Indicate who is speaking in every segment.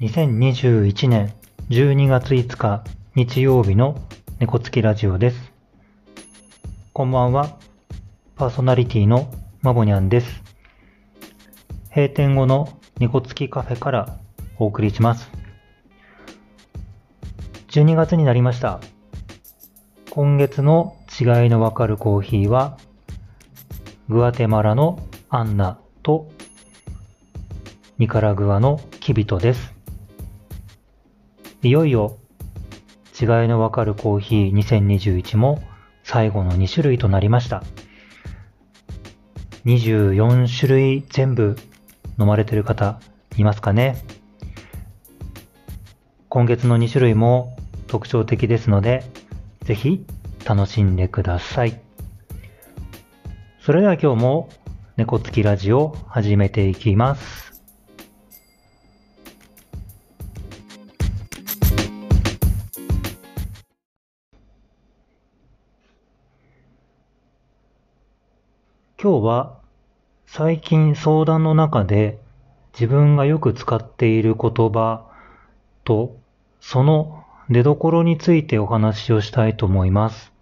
Speaker 1: 2021年12月5日日曜日の猫つきラジオです。こんばんは。パーソナリティのまぼにゃんです。閉店後の猫つきカフェからお送りします。12月になりました。今月の違いのわかるコーヒーは、グアテマラのアンナとニカラグアのキビトです。いよいよ違いのわかるコーヒー2021も最後の2種類となりました。24種類全部飲まれてる方いますかね？今月の2種類も特徴的ですので、ぜひ楽しんでください。それでは今日も猫つきラジオ始めていきます。今日は最近相談の中で自分がよく使っている言葉とその出所についてお話をしたいと思います。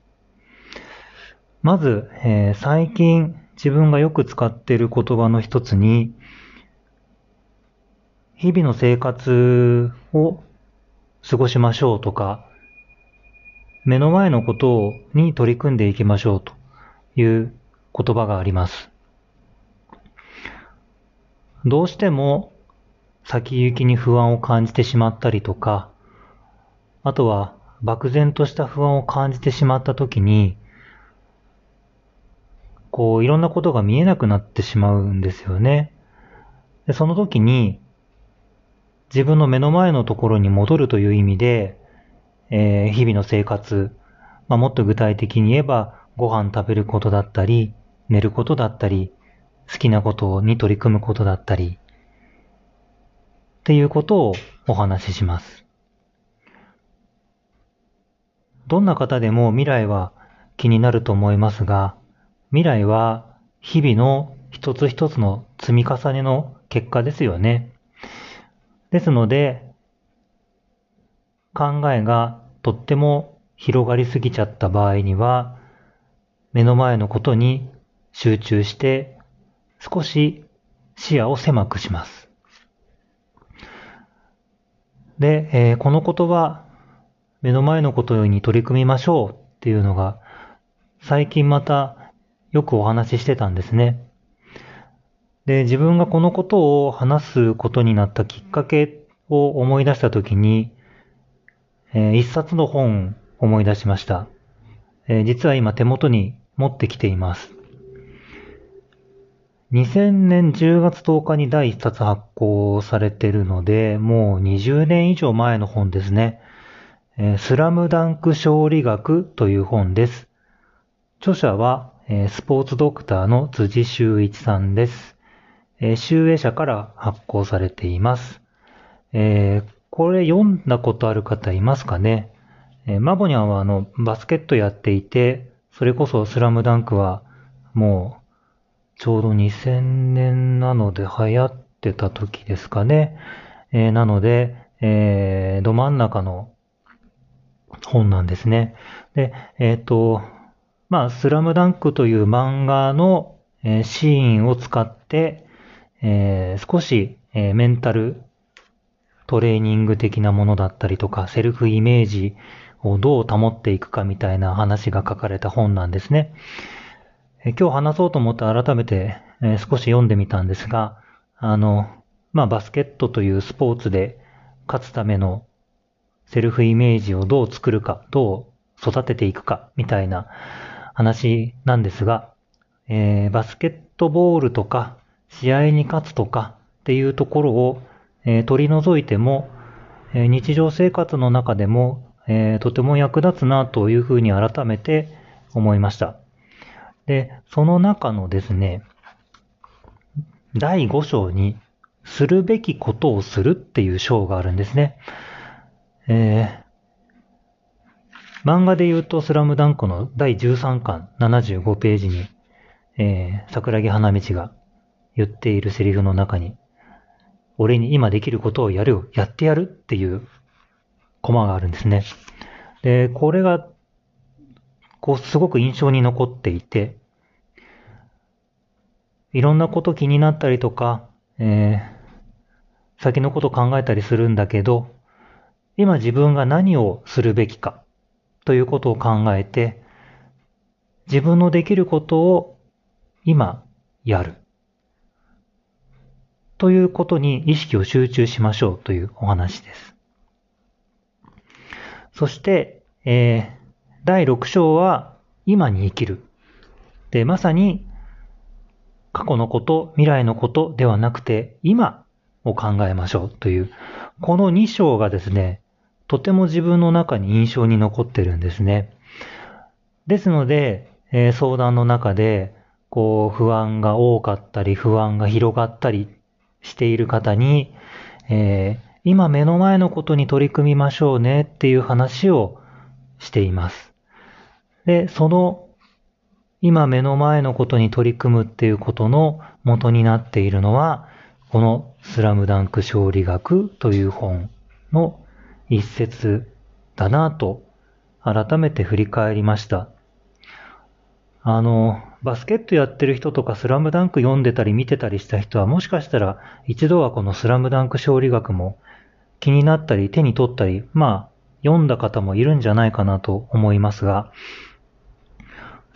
Speaker 1: まず、えー、最近自分がよく使っている言葉の一つに日々の生活を過ごしましょうとか目の前のことに取り組んでいきましょうという言葉があります。どうしても先行きに不安を感じてしまったりとか、あとは漠然とした不安を感じてしまったときに、こういろんなことが見えなくなってしまうんですよね。でその時に自分の目の前のところに戻るという意味で、えー、日々の生活、まあ、もっと具体的に言えばご飯食べることだったり、寝ることだったり、好きなことに取り組むことだったり、っていうことをお話しします。どんな方でも未来は気になると思いますが、未来は日々の一つ一つの積み重ねの結果ですよね。ですので、考えがとっても広がりすぎちゃった場合には、目の前のことに集中して少し視野を狭くします。で、えー、この言葉、目の前のことに取り組みましょうっていうのが最近またよくお話ししてたんですね。で、自分がこのことを話すことになったきっかけを思い出したときに、えー、一冊の本を思い出しました。えー、実は今手元に持ってきています。2000年10月10日に第1冊発行されているので、もう20年以上前の本ですね。スラムダンク勝利学という本です。著者は、スポーツドクターの辻修一さんです。集英社から発行されています。これ読んだことある方いますかねマボニャンはあのバスケットやっていて、それこそスラムダンクはもうちょうど2000年なので流行ってた時ですかね。えー、なので、えー、ど真ん中の本なんですね。で、えっ、ー、と、まあ、スラムダンクという漫画の、えー、シーンを使って、えー、少し、えー、メンタルトレーニング的なものだったりとか、セルフイメージをどう保っていくかみたいな話が書かれた本なんですね。え今日話そうと思って改めて、え少し読んでみたんですが、あの、まあ、バスケットというスポーツで勝つためのセルフイメージをどう作るか、どう育てていくか、みたいな話なんですが、えー、バスケットボールとか、試合に勝つとかっていうところを、えー、取り除いても、えー、日常生活の中でも、えとても役立つなというふうに改めて思いました。で、その中のですね、第5章に、するべきことをするっていう章があるんですね。えー、漫画で言うと、スラムダンクの第13巻75ページに、えー、桜木花道が言っているセリフの中に、俺に今できることをやるよ、やってやるっていうコマがあるんですね。で、これが、こう、すごく印象に残っていて、いろんなこと気になったりとか、えー、先のこと考えたりするんだけど、今自分が何をするべきかということを考えて、自分のできることを今やる。ということに意識を集中しましょうというお話です。そして、えー、第6章は今に生きる。で、まさに過去のこと、未来のことではなくて今を考えましょうという、この2章がですね、とても自分の中に印象に残ってるんですね。ですので、えー、相談の中で、こう、不安が多かったり、不安が広がったりしている方に、えー、今目の前のことに取り組みましょうねっていう話をしています。で、その今目の前のことに取り組むっていうことの元になっているのは、このスラムダンク勝利学という本の一節だなと改めて振り返りました。あの、バスケットやってる人とかスラムダンク読んでたり見てたりした人はもしかしたら一度はこのスラムダンク勝利学も気になったり手に取ったり、まあ読んだ方もいるんじゃないかなと思いますが、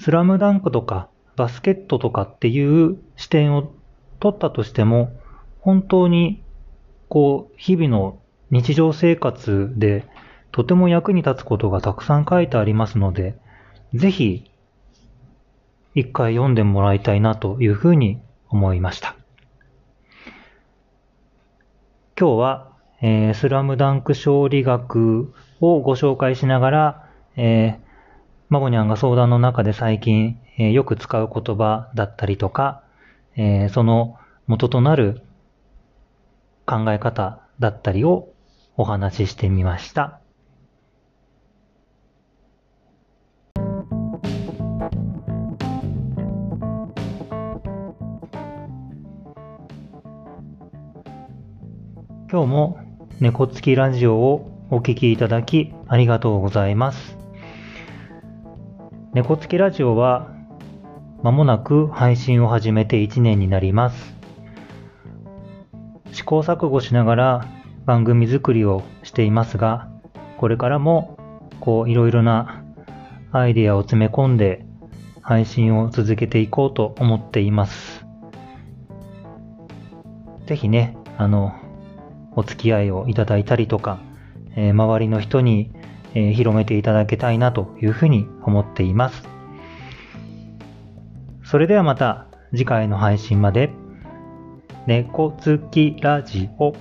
Speaker 1: スラムダンクとかバスケットとかっていう視点を取ったとしても、本当にこう日々の日常生活でとても役に立つことがたくさん書いてありますので、ぜひ一回読んでもらいたいなというふうに思いました。今日は、えー、スラムダンク勝利学をご紹介しながら、えー、マゴニャンが相談の中で最近、えー、よく使う言葉だったりとか、えー、その元となる考え方だったりをお話ししてみました。今日も猫つきラジオをお聴きいただきありがとうございます。猫つきラジオはまもなく配信を始めて1年になります。試行錯誤しながら番組作りをしていますが、これからもこういろいろなアイデアを詰め込んで配信を続けていこうと思っています。ぜひね、あの、お付き合いをいただいたりとか、えー、周りの人に、え、広めていただきたいなというふうに思っています。それではまた次回の配信まで、猫好きラジオ。